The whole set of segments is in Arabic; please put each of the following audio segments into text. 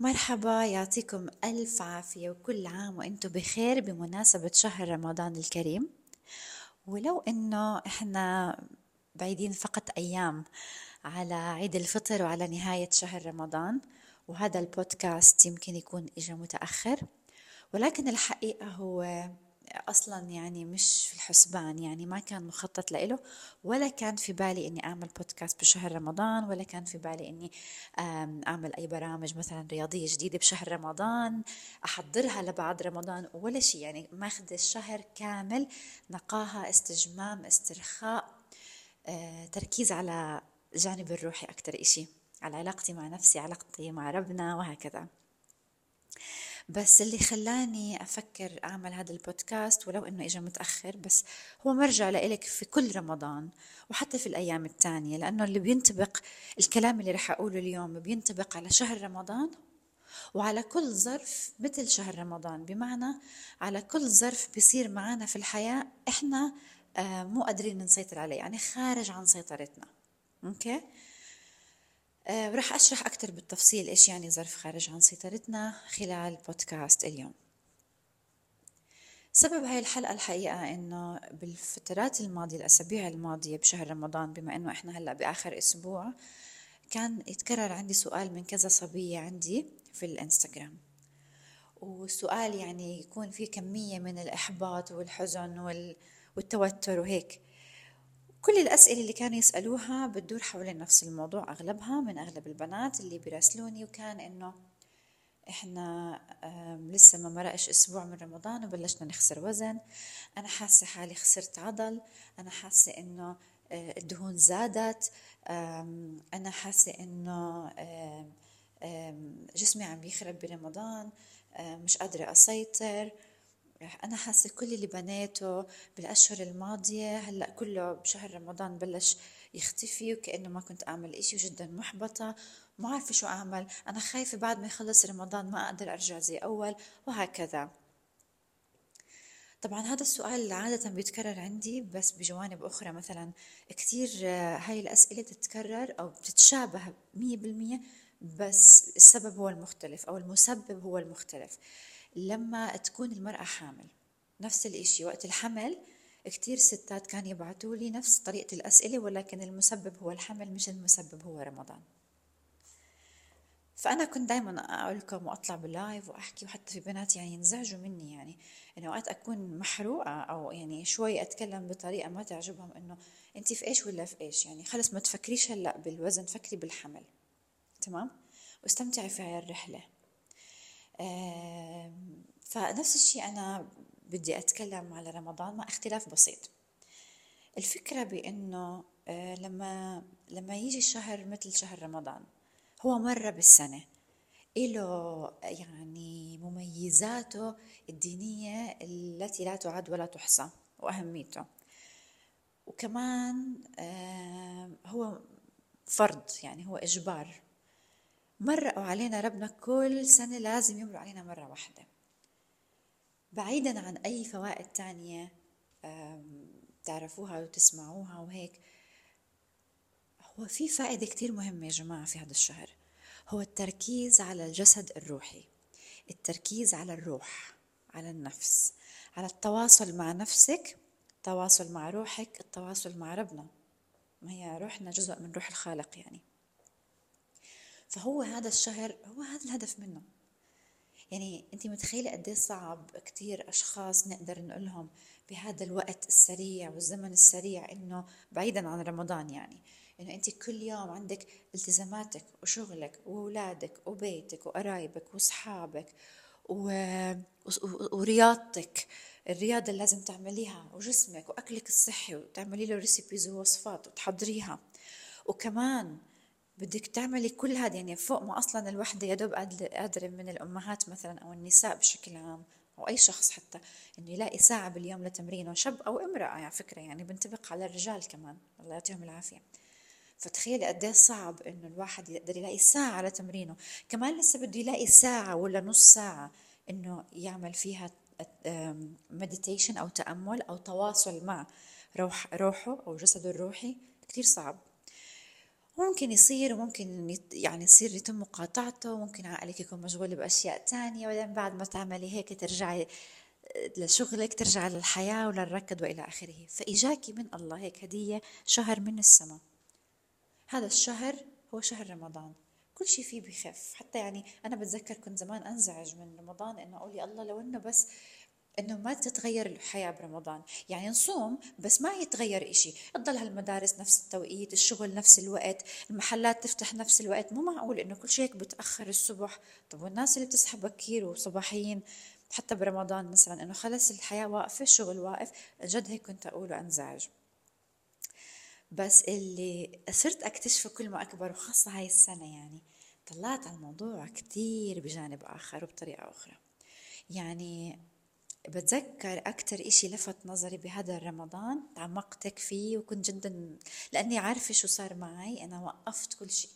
مرحبا يعطيكم ألف عافية وكل عام وأنتم بخير بمناسبة شهر رمضان الكريم. ولو أنه إحنا بعيدين فقط أيام على عيد الفطر وعلى نهاية شهر رمضان وهذا البودكاست يمكن يكون إجا متأخر ولكن الحقيقة هو أصلا يعني مش في الحسبان يعني ما كان مخطط له ولا كان في بالي إني أعمل بودكاست بشهر رمضان ولا كان في بالي إني أعمل أي برامج مثلا رياضية جديدة بشهر رمضان أحضرها لبعد رمضان ولا شيء. يعني ماخذ الشهر كامل نقاهه استجمام استرخاء آه، تركيز على الجانب الروحي أكثر إشي على علاقتي مع نفسي علاقتي مع ربنا وهكذا. بس اللي خلاني أفكر أعمل هذا البودكاست ولو إنه إجا متأخر بس هو مرجع لإلك في كل رمضان وحتى في الأيام الثانية لأنه اللي بينطبق الكلام اللي رح أقوله اليوم بينطبق على شهر رمضان وعلى كل ظرف مثل شهر رمضان. بمعنى على كل ظرف بيصير معنا في الحياة إحنا آه، مو قادرين نسيطر عليه يعني خارج عن سيطرتنا. أوكي؟ وراح أشرح أكثر بالتفصيل إيش يعني ظرف خارج عن سيطرتنا خلال بودكاست اليوم. سبب هاي الحلقة الحقيقة إنه بالفترات الماضية الأسابيع الماضية بشهر رمضان بما إنه إحنا هلأ بآخر أسبوع كان يتكرر عندي سؤال من كذا صبية عندي في الإنستغرام. والسؤال يعني يكون فيه كمية من الإحباط والحزن والتوتر وهيك. كل الأسئلة اللي كانوا يسألوها بتدور حول نفس الموضوع أغلبها من أغلب البنات اللي بيراسلوني وكان إنه إحنا لسه ما مرقش أسبوع من رمضان وبلشنا نخسر وزن. أنا حاسة حالي خسرت عضل أنا حاسة إنه آه، الدهون زادت أنا حاسة إنه جسمي عم يخرب برمضان مش قادرة أسيطر. أنا حاسة كل اللي بنيته بالأشهر الماضية هلأ كله بشهر رمضان بلش يختفي وكأنه ما كنت أعمل إشي وجدا محبطة ما عارفة شو أعمل. أنا خايفة بعد ما يخلص رمضان ما أقدر أرجع زي أول وهكذا. طبعا هذا السؤال عادة بيتكرر عندي بس بجوانب أخرى. مثلا كثير هاي الأسئلة تتكرر أو بتتشابه مية بالمية بس السبب هو المختلف أو المسبب هو المختلف. لما تكون المرأة حامل. نفس الإشي وقت الحمل كتير ستات كانوا يبعثوا لي نفس طريقة الأسئلة ولكن المسبب هو الحمل مش المسبب هو رمضان. فأنا كنت دايما أقول لكم وأطلع باللايف وأحكي وحتى في بنات يعني ينزعجوا مني يعني. إنه وقت أكون محروقة أو يعني شوي أتكلم بطريقة ما تعجبهم إنه أنت في إيش ولا في إيش؟ يعني خلص ما تفكريش هلأ بالوزن فكري بالحمل. تمام؟ واستمتعي في هاي الرحلة. فنفس الشيء أنا بدي أتكلم على رمضان مع اختلاف بسيط. الفكرة بأنه آه، لما لما يجي شهر مثل شهر رمضان هو مرة بالسنة إله يعني مميزاته الدينية التي لا تعد ولا تحصى وأهميته. وكمان هو فرض يعني هو إجبار. مرقوا علينا ربنا كل سنة لازم يمروا علينا مرة واحدة. بعيدا عن أي فوائد تانية تعرفوها وتسمعوها وهيك هو في فائدة كتير مهمة يا جماعة في هذا الشهر. هو التركيز على الجسد الروحي التركيز على الروح على النفس على التواصل مع نفسك التواصل مع روحك التواصل مع ربنا. ما هي روحنا جزء من روح الخالق يعني. فهو هذا الشهر هو هذا الهدف منه. يعني أنت متخيلة قد إيه صعب كثير أشخاص نقدر نقول لهم بهذا الوقت السريع والزمن السريع إنه بعيدا عن رمضان يعني. إنه أنت كل يوم عندك التزاماتك وشغلك وأولادك وبيتك وقرايبك وأصحابك و... ورياضتك. الرياضة اللي لازم تعمليها وجسمك وأكلك الصحي وتعملي له ريسيبيز ووصفات وتحضريها. وكمان بدك تعملي كل هذا يعني فوق ما أصلا الوحدة يا دوب قادرة من الأمهات مثلا أو النساء بشكل عام أو أي شخص حتى إنه يلاقي ساعة باليوم لتمرينه شاب أو امرأة على فكرة يعني بنطبق على الرجال كمان. الله يعطيهم العافية. فتخيلي قد إيه صعب إنه الواحد يقدر يلاقي ساعة لتمرينه. كمان لسه بده يلاقي ساعة ولا نص ساعة إنه يعمل فيها مديتيشن أو تأمل أو تواصل مع روح روحه أو جسده الروحي. كثير صعب. ممكن يصير وممكن يعني يصير يتم مقاطعته وممكن عقلك يكون مشغول بأشياء تانية وبعدين بعد ما تعملي هيك ترجعي لشغلك ترجع للحياة وللركض وإلى آخره. فإجاكي من الله هيك هدية شهر من السماء. هذا الشهر هو شهر رمضان. كل شيء فيه بخف حتى يعني أنا بتذكر كنت زمان أنزعج من رمضان إنه أقول يا الله لو إنه بس إنه ما تتغير الحياة برمضان. يعني نصوم بس ما يتغير إشي. تضل هالمدارس نفس التوقيت الشغل نفس الوقت المحلات تفتح نفس الوقت. مو معقول إنه كل شيء هيك بتأخر الصبح. طب والناس اللي بتصحى بكير وصباحيين حتى برمضان مثلا إنه خلص الحياة واقفة الشغل واقف. جد هيك كنت أقول وأنزعج. بس اللي صرت أكتشفه كل ما أكبر وخاصة هاي السنة يعني طلعت على الموضوع كتير بجانب آخر وبطريقة أخرى. يعني بتذكر أكتر إشي لفت نظري بهذا رمضان تعمقتك فيه وكنت جدا لأني عارفة شو صار معي. أنا وقفت كل شيء.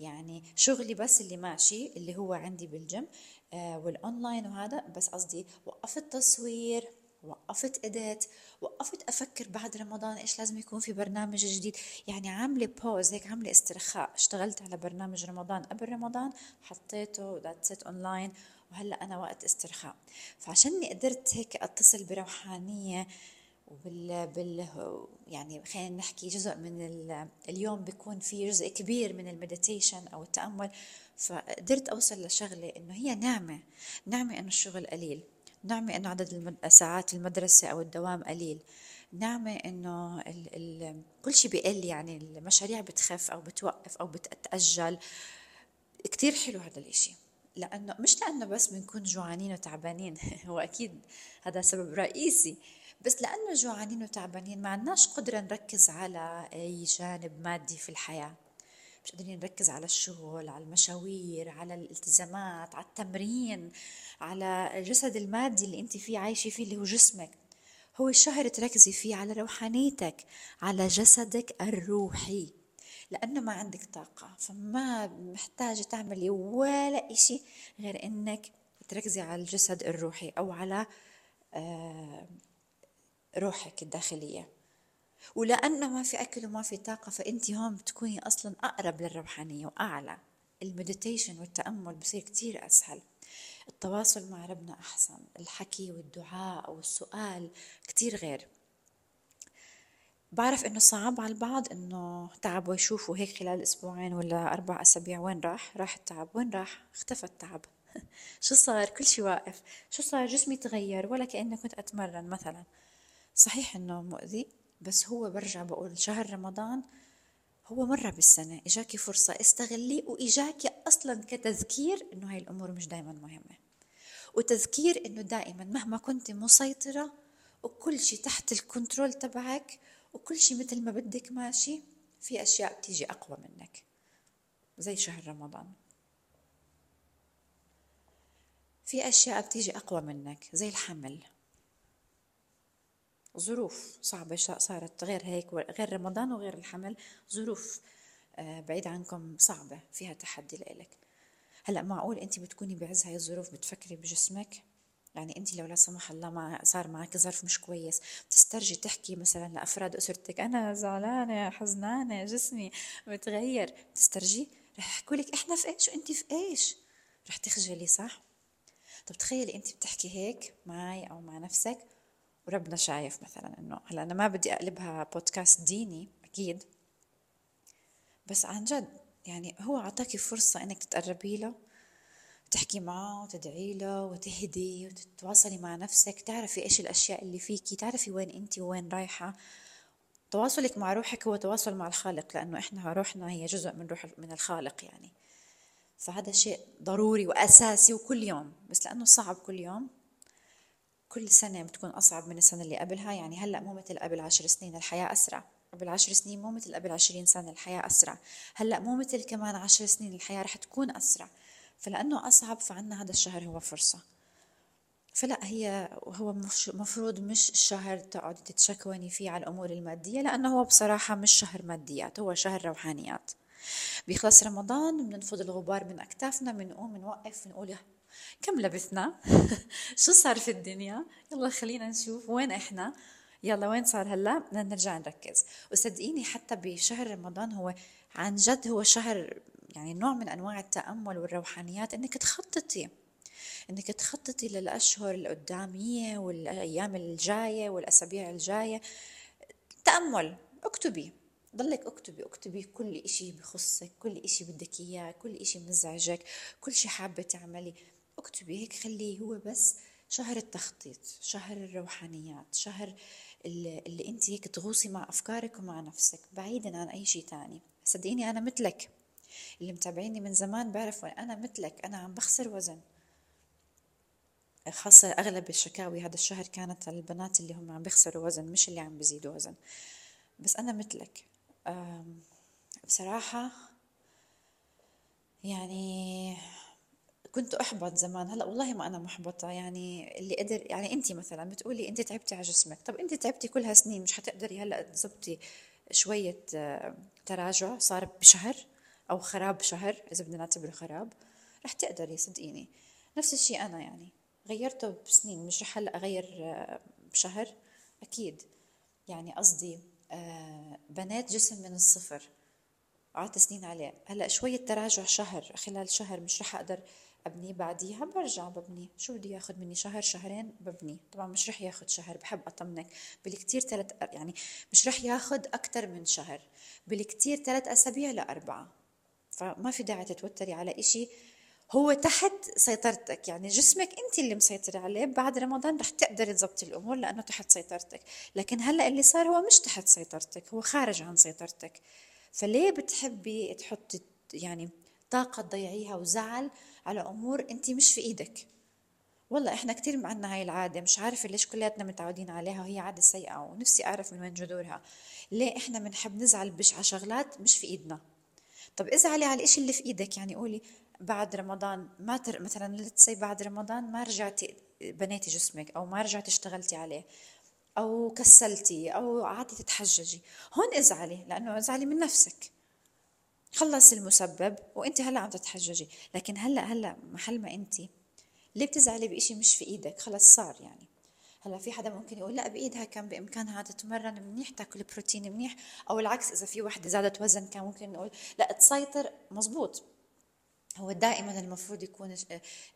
يعني شغلي بس اللي ماشي اللي هو عندي بالجيم آه والأونلاين وهذا. بس قصدي وقفت تصوير وقفت edit وقفت أفكر بعد رمضان إيش لازم يكون في برنامج جديد. يعني عاملة بوز هيك عاملة استرخاء. اشتغلت على برنامج رمضان قبل رمضان حطيته that's online وهلأ أنا وقت استرخاء. فعشاني قدرت هيك أتصل بروحانية وبال بال يعني خلينا نحكي جزء من اليوم بيكون في جزء كبير من المديتيشن أو التأمل. فقدرت أوصل لشغلة إنه هي نعمه نعمه إنه الشغل قليل نعمه إنه عدد ساعات المدرسة أو الدوام قليل نعمة إنه ال ال كل شيء بيقل يعني المشاريع بتخف أو بتوقف أو بتتأجل كتير حلو هذا الإشي. لأنه مش لأنه بس بنكون جوعانين وتعبانين هو أكيد هذا سبب رئيسي بس لأنه جوعانين وتعبانين ما عندناش قدرة نركز على أي جانب مادي في الحياة. مش قادرين نركز على الشغل على المشاوير على الالتزامات على التمرين على الجسد المادي اللي أنت فيه عايشة فيه اللي هو جسمك. هو الشهر تركزي فيه على روحانيتك على جسدك الروحي. لأنه ما عندك طاقة فما محتاجة تعملي ولا إشي غير إنك تركزي على الجسد الروحي أو على آه، روحك الداخلية. ولأنه ما في أكل وما في طاقة فأنت هون بتكوني أصلا أقرب للروحانية وأعلى. المديتيشن والتأمل بصير كتير أسهل. التواصل مع ربنا أحسن الحكي والدعاء والسؤال كتير غير. بعرف إنه صعب على البعض إنه تعبوا يشوفوا هيك خلال أسبوعين ولا أربع أسابيع وين راح؟ راح التعب. وين راح؟ اختفى التعب. شو صار؟ كل شيء واقف. شو صار؟ جسمي تغير ولا كأني كنت أتمرن مثلا. صحيح إنه مؤذي بس هو برجع بقول شهر رمضان هو مرة بالسنة. إجاكي فرصة استغليه وإجاكي أصلا كتذكير إنه هاي الأمور مش دايما مهمة. وتذكير إنه دائما مهما كنت مسيطرة وكل شيء تحت الكنترول تبعك وكل شيء مثل ما بدك ماشي؟ في أشياء بتيجي أقوى منك زي شهر رمضان. في أشياء بتيجي أقوى منك زي الحمل. ظروف صعبة صارت غير هيك غير رمضان وغير الحمل ظروف آه، بعيد عنكم صعبة فيها تحدي لإلك. هلأ معقول انت بتكوني بعز هاي الظروف بتفكري بجسمك؟ يعني انت لو لا سمح الله ما صار معك ظرف مش كويس بتسترجي تحكي مثلا لأفراد أسرتك أنا زعلانة حزنانة جسمي متغير بتسترجي رح يحكوا لك إحنا في إيش وانت في إيش؟ رح تخجلي صح؟ طب تخيلي انت بتحكي هيك معي أو مع نفسك وربنا شايف مثلا إنه هلا أنا ما بدي أقلبها بودكاست ديني أكيد بس عن جد يعني هو أعطاكي فرصة إنك تتقربي له تحكي معه وتدعي له وتهدي وتتواصلي مع نفسك تعرفي إيش الأشياء اللي فيكي تعرفي وين انت وين رايحة. تواصلك مع روحك هو تواصل مع الخالق لأنه إحنا روحنا هي جزء من روح من الخالق يعني. فهذا شيء ضروري وأساسي وكل يوم بس لأنه صعب كل يوم كل سنة بتكون أصعب من السنة اللي قبلها. يعني هلأ مو مثل قبل عشر سنين الحياة أسرع قبل عشر سنين مو مثل قبل عشرين سنة الحياة أسرع. هلأ مو مثل كمان عشر سنين الحياة رح تكون أسرع. فلأنه أصعب فعنا هذا الشهر هو فرصة. فلا هي هو مفروض مش الشهر تقعدي تتشكوني فيه على الأمور المادية لأنه هو بصراحة مش شهر ماديات هو شهر روحانيات. بيخلص رمضان بننفض الغبار من أكتافنا بنقوم بنوقف بنقول كم لبثنا؟ شو صار في الدنيا؟ يلا خلينا نشوف وين إحنا. يلا وين صار هلا؟ بدنا نرجع نركز. وصدقيني حتى بشهر رمضان هو عن جد هو شهر يعني نوع من أنواع التأمل والروحانيات إنك تخططي إنك تخططي للأشهر القداميه والأيام الجاية والأسابيع الجاية. تأمل اكتبي ضلك اكتبي اكتبي كل إشي بخصك كل إشي بدك اياه كل إشي مزعجك كل شي حابة تعملي. اكتبي هيك خليه هو بس شهر التخطيط شهر الروحانيات شهر اللي, أنت هيك تغوصي مع أفكارك ومع نفسك بعيدا عن أي شيء تاني. صدقيني أنا مثلك. اللي متابعيني من زمان بعرفوا أنا مثلك أنا عم بخسر وزن. خاصة أغلب الشكاوي هذا الشهر كانت البنات اللي هم عم بيخسروا وزن مش اللي عم بيزيدوا وزن. بس أنا مثلك. بصراحة يعني كنت أحبط زمان. هلأ والله ما أنا محبطة. يعني اللي قدر يعني انت مثلا بتقولي انت تعبتي على جسمك. طب انت تعبتي كل هالسنين مش حتقدري هلأ تزبطي شوية تراجع. صار بشهر أو خراب شهر إذا بدنا نعتبره خراب رح تقدري صدقيني. نفس الشيء أنا يعني. غيرته بسنين مش رح هلأ اغير بشهر. أكيد. يعني قصدي آه، بنيت جسم من الصفر. قعدت سنين عليه. هلأ شوية تراجع شهر خلال شهر مش رح أقدر أبني. بعديها برجع ببني. شو بده ياخذ مني؟ شهر شهرين ببني. طبعا مش رح ياخذ شهر. بحب أطمنك. بالكتير ثلاث يعني مش رح ياخذ أكثر من شهر. بالكتير ثلاث أسابيع لأربعة. فما في داعي تتوتري على إشي هو تحت سيطرتك. يعني جسمك أنت اللي مسيطرة عليه بعد رمضان رح تقدري تظبطي الأمور لأنه تحت سيطرتك. لكن هلأ اللي صار هو مش تحت سيطرتك هو خارج عن سيطرتك. فليه بتحبي تحطي يعني طاقة تضيعيها وزعل على أمور أنت مش في إيدك؟ والله إحنا كثير عندنا هاي العادة مش عارفة ليش كلياتنا متعودين عليها وهي عادة سيئة ونفسي أعرف من وين جذورها. ليه إحنا بنحب نزعل بش على شغلات مش في إيدنا؟ طب ازعلي على الإشي اللي في إيدك يعني قولي بعد رمضان ما تر... مثلا لتسي بعد رمضان ما رجعتي بنيتي جسمك أو ما رجعتي اشتغلتي عليه أو كسلتي أو قعدتي تتحججي. هون ازعلي لأنه ازعلي من نفسك. خلص المسبب وانت هلأ عم تتحججي. لكن هلأ هلأ محل ما انت ليه بتزعلي بإشي مش في إيدك؟ خلص صار يعني. هلا في حدا ممكن يقول لا بإيدها كان بإمكانها تتمرن منيح تاكل بروتين منيح أو العكس إذا في وحده زادت وزن كان ممكن نقول لا تسيطر مزبوط هو دائما المفروض يكون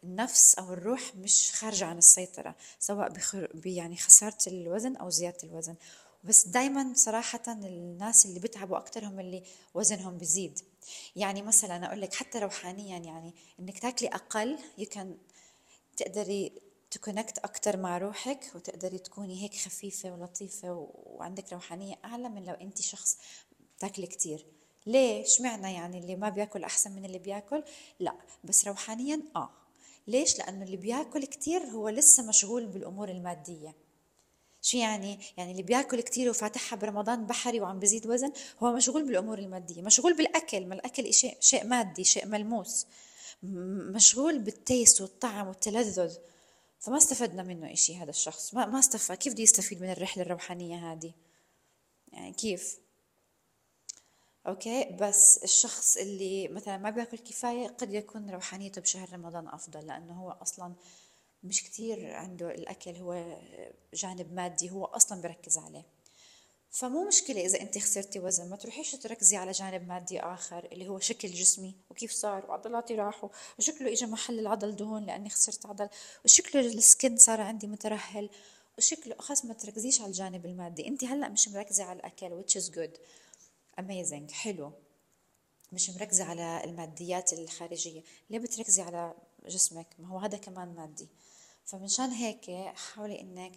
النفس أو الروح مش خارجة عن السيطرة سواء بخر يعني خسارة الوزن أو زيادة الوزن. بس دائما صراحة الناس اللي بتعبوا أكثر هم اللي وزنهم بزيد يعني مثلا أقول لك حتى روحانيا يعني إنك تاكلي أقل يمكن تقدري تكونكت أكثر مع روحك وتقدري تكوني هيك خفيفة ولطيفة وعندك روحانية أعلى من لو أنت شخص تاكلي كتير. ليه اشمعنى يعني اللي ما بياكل أحسن من اللي بياكل؟ لا بس روحانيا آه. ليش؟ لأنه اللي بياكل كتير هو لسه مشغول بالأمور المادية. شو يعني؟ يعني اللي بياكل كتير وفاتحها برمضان بحري وعم بزيد وزن هو مشغول بالأمور المادية مشغول بالأكل ما الأكل شيء شيء مادي شيء ملموس. مشغول بال taste والطعم والتلذذ. فما استفدنا منه إشي هذا الشخص. ما ما استفاد. كيف بده يستفيد من الرحلة الروحانية هذه؟ يعني كيف؟ okay بس الشخص اللي مثلا ما بياكل كفاية قد يكون روحانيته بشهر رمضان أفضل لأنه هو أصلا مش كتير عنده الأكل هو جانب مادي هو أصلا بركز عليه. فمو مشكلة إذا أنت خسرتي وزن ما تروحيش تركزي على جانب مادي آخر اللي هو شكل جسمي وكيف صار وعضلاتي راحوا وشكله إجا محل العضل دهون لأني خسرت عضل وشكله السكن صار عندي مترهل وشكله خاص ما تركزيش على الجانب المادي. أنت هلأ مش مركزة على الأكل which is good. Amazing. حلو. مش مركزة على الماديات الخارجية. ليه بتركزي على جسمك؟ ما هو هذا كمان مادي. فمنشان هيك حاولي إنك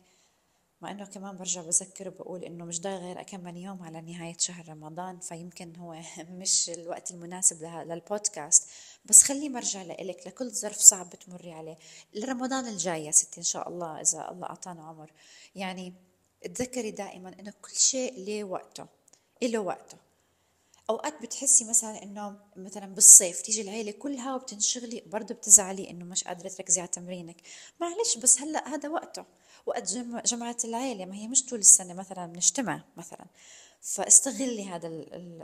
مع إنه كمان برجع بذكر وبقول إنه مش ضايل غير كم من يوم على نهاية شهر رمضان فيمكن هو مش الوقت المناسب للبودكاست. بس خلي مرجع لإلك لكل ظرف صعب بتمري عليه. لرمضان الجاي يا ستي إن شاء الله إذا الله أعطانا عمر. يعني تذكري دائما إنه كل شيء له وقته له وقته. أوقات بتحسي مثلا إنه مثلا بالصيف تيجي العيلة كلها وبتنشغلي برضه بتزعلي إنه مش قادرة تركزي على تمرينك. معلش بس هلأ هذا وقته. وقت جمع جمعة العيلة ما هي مش طول السنة مثلا بنجتمع مثلا. فاستغلي هذا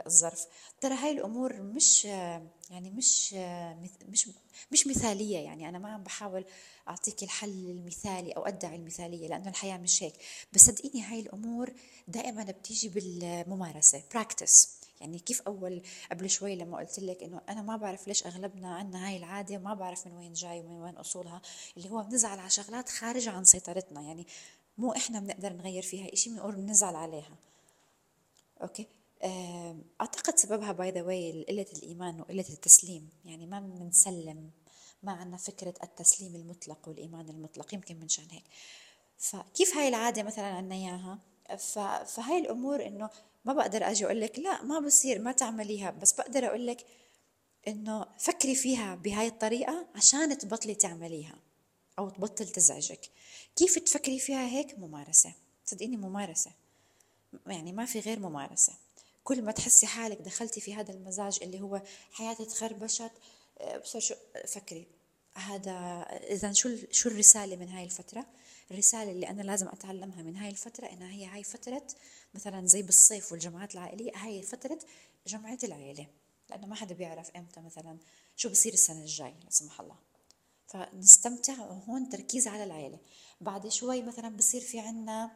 الظرف. ترى هاي الأمور مش يعني مش مش مش مثالية. يعني أنا ما عم بحاول أعطيك الحل المثالي أو أدعي المثالية لأنه الحياة مش هيك. بس صدقيني هاي الأمور دائما بتيجي بالممارسة practice يعني كيف أول قبل شوي لما قلت لك إنه أنا ما بعرف ليش أغلبنا عندنا هاي العادة وما بعرف من وين جاي ومن وين أصولها اللي هو بنزعل على شغلات خارجه عن سيطرتنا يعني مو إحنا بنقدر نغير فيها شيء بنقول بنزعل عليها. okay؟ أعتقد سببها by the way قلة الإيمان وقلة التسليم يعني ما بنسلم ما عندنا فكرة التسليم المطلق والإيمان المطلق يمكن من شان هيك. فكيف هاي العادة مثلا عندنا إياها؟ فهاي الأمور إنه ما بقدر أجي أقول لك لا ما بصير ما تعمليها. بس بقدر أقول لك إنه فكري فيها بهاي الطريقة عشان تبطلي تعمليها أو تبطل تزعجك. كيف تفكري فيها هيك؟ ممارسة. صدقيني ممارسة. يعني ما في غير ممارسة. كل ما تحسي حالك دخلتي في هذا المزاج اللي هو حياتي تخربشت بصير شو فكري. هذا إذا شو شو الرسالة من هاي الفترة؟ الرساله اللي أنا لازم أتعلمها من هاي الفترة إنها هي هاي فترة مثلا زي بالصيف والجمعات العائلية هاي فترة جمعه العائله لأنه ما حدا بيعرف إمتى مثلا شو بصير السنة الجاي لا سمح الله. فنستمتع وهون تركيز على العائله بعد شوي مثلا بصير في عنا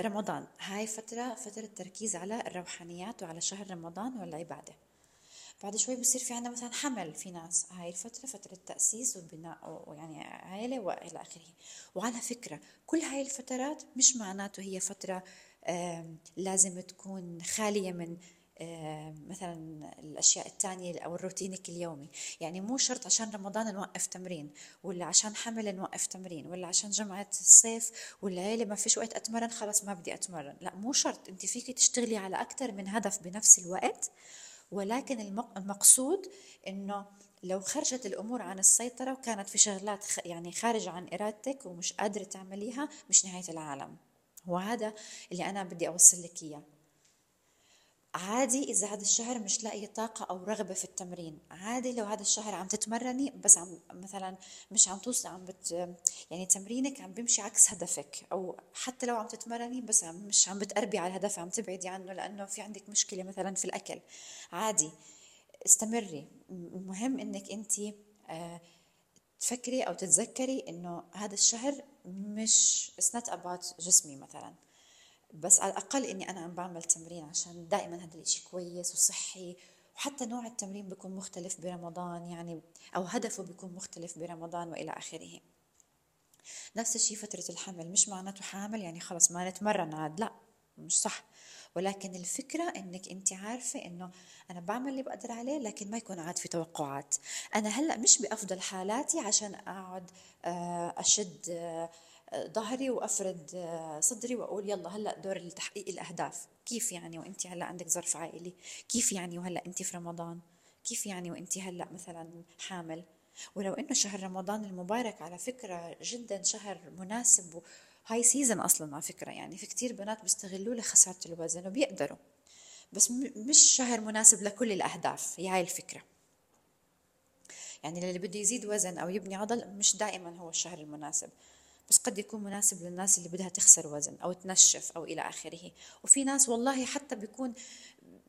رمضان. هاي فترة فترة تركيز على الروحانيات وعلى شهر رمضان والعبادة. بعد شوي بصير في عنا مثلا حمل في ناس هاي الفترة فترة تأسيس وبناء ويعني عائلة وإلى آخره. وعلى فكرة كل هاي الفترات مش معناته هي فترة لازم تكون خالية من مثلا الأشياء الثانية أو روتينك اليومي. يعني مو شرط عشان رمضان نوقف تمرين ولا عشان حمل نوقف تمرين ولا عشان جمعة الصيف والعيلة ما فيش وقت أتمرن خلص ما بدي أتمرن. لا مو شرط. أنت فيك تشتغلي على أكثر من هدف بنفس الوقت ولكن المقصود إنه لو خرجت الأمور عن السيطرة وكانت في شغلات يعني خارجه عن إرادتك ومش قادرة تعمليها مش نهاية العالم. وهذا اللي أنا بدي أوصل لك إياه. عادي إذا هذا الشهر مش لاقي طاقة أو رغبة في التمرين. عادي لو هذا الشهر عم تتمرني بس عم مثلا مش عم توصل عم بت يعني تمرينك عم بيمشي عكس هدفك. أو حتى لو عم تتمرني بس عم مش عم بتقربي على الهدف عم تبعدي عنه لأنه في عندك مشكلة مثلا في الأكل. عادي استمري. المهم إنك أنت آه، تفكري أو تتذكري إنه هذا الشهر مش it's not about جسمي مثلا. بس على الأقل إني أنا عم بعمل تمرين عشان دائما هذا الإشي كويس وصحي. وحتى نوع التمرين بيكون مختلف برمضان يعني أو هدفه بيكون مختلف برمضان وإلى آخره. نفس الشيء فترة الحمل مش معناته حامل يعني خلص ما نتمرن عاد لا مش صح. ولكن الفكرة إنك أنت عارفة إنه أنا بعمل اللي بقدر عليه لكن ما يكون عاد في توقعات. أنا هلأ مش بأفضل حالاتي عشان أقعد آه، أشد آه، ظهري وأفرد آه، صدري وأقول يلا هلأ دور لتحقيق الأهداف. كيف يعني؟ وأنت هلأ عندك ظرف عائلي. كيف يعني؟ وهلأ أنت في رمضان. كيف يعني؟ وأنت هلأ مثلا حامل. ولو إنه شهر رمضان المبارك على فكرة جدا شهر مناسب هاي سيزن أصلا على فكرة. يعني في كتير بنات بيستغلوه لخسارة الوزن وبيقدروا. بس مش شهر مناسب لكل الأهداف. هي هاي الفكرة. يعني اللي بده يزيد وزن أو يبني عضل مش دائما هو الشهر المناسب. بس قد يكون مناسب للناس اللي بدها تخسر وزن أو تنشف أو إلى آخره. وفي ناس والله حتى بيكون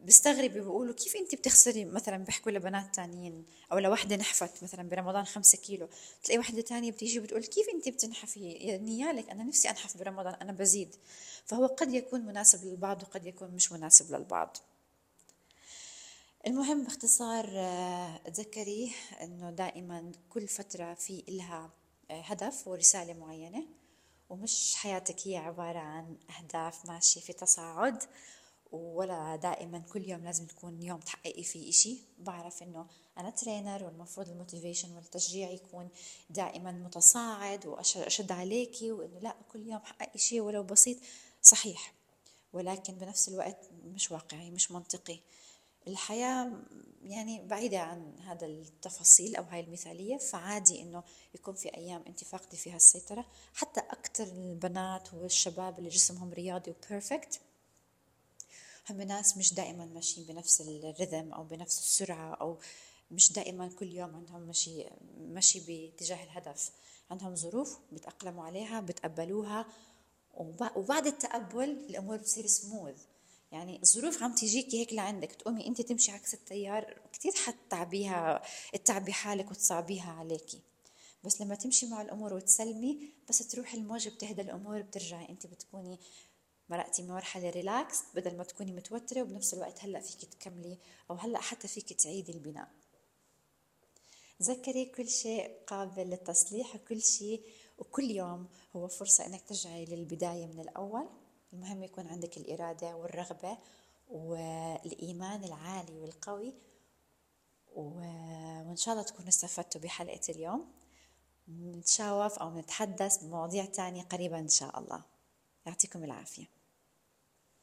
بيستغربوا بيقولوا كيف أنت بتخسري؟ مثلا بيحكوا لبنات تانيين أو لوحدة نحفت مثلا برمضان خمسة كيلو تلاقي وحدة تانية بتيجي بتقول كيف أنت بتنحفي؟ يعني يالك أنا نفسي أنحف برمضان أنا بزيد. فهو قد يكون مناسب للبعض وقد يكون مش مناسب للبعض. المهم باختصار آه، تذكري إنه دائما كل فترة في إلها هدف ورسالة معينة ومش حياتك هي عبارة عن أهداف ماشية في تصاعد ولا دائما كل يوم لازم تكون يوم تحققي فيه إشي. بعرف إنه أنا trainer والمفروض ال motivation والتشجيع يكون دائما متصاعد وأشد عليكي وإنه لا كل يوم حققي شيء ولو بسيط صحيح. ولكن بنفس الوقت مش واقعي مش منطقي. الحياة يعني بعيدة عن هذا التفاصيل أو هاي المثالية فعادي إنه يكون في أيام أنت فاقدة فيها السيطرة. حتى أكثر البنات والشباب اللي جسمهم رياضي و perfect هم ناس مش دائما ماشيين بنفس الرذم أو بنفس السرعة أو مش دائما كل يوم عندهم مشي مشي باتجاه الهدف. عندهم ظروف بيتأقلموا عليها بتقبلوها وبعد التقبل الأمور بتصير سموث يعني الظروف عم تيجيكي هيك لعندك تقومي انت تمشي عكس التيار كثير حتتعبيها تتعبي حالك وتصعبيها عليكي. بس لما تمشي مع الأمور وتسلمي بس تروح الموجه بتهدى الأمور بترجعي انت بتكوني مرقتي مرحلة ريلاكس بدل ما تكوني متوترة وبنفس الوقت هلأ فيك تكملي أو هلأ حتى فيك تعيدي البناء. تذكري كل شيء قابل للتصليح وكل شيء وكل يوم هو فرصة إنك ترجعي للبداية من الأول. المهم يكون عندك الإرادة والرغبة والإيمان العالي والقوي. وإن شاء الله تكونوا استفدتوا بحلقة اليوم. نتشاوف أو نتحدث بمواضيع تانية قريبا إن شاء الله. يعطيكم العافية.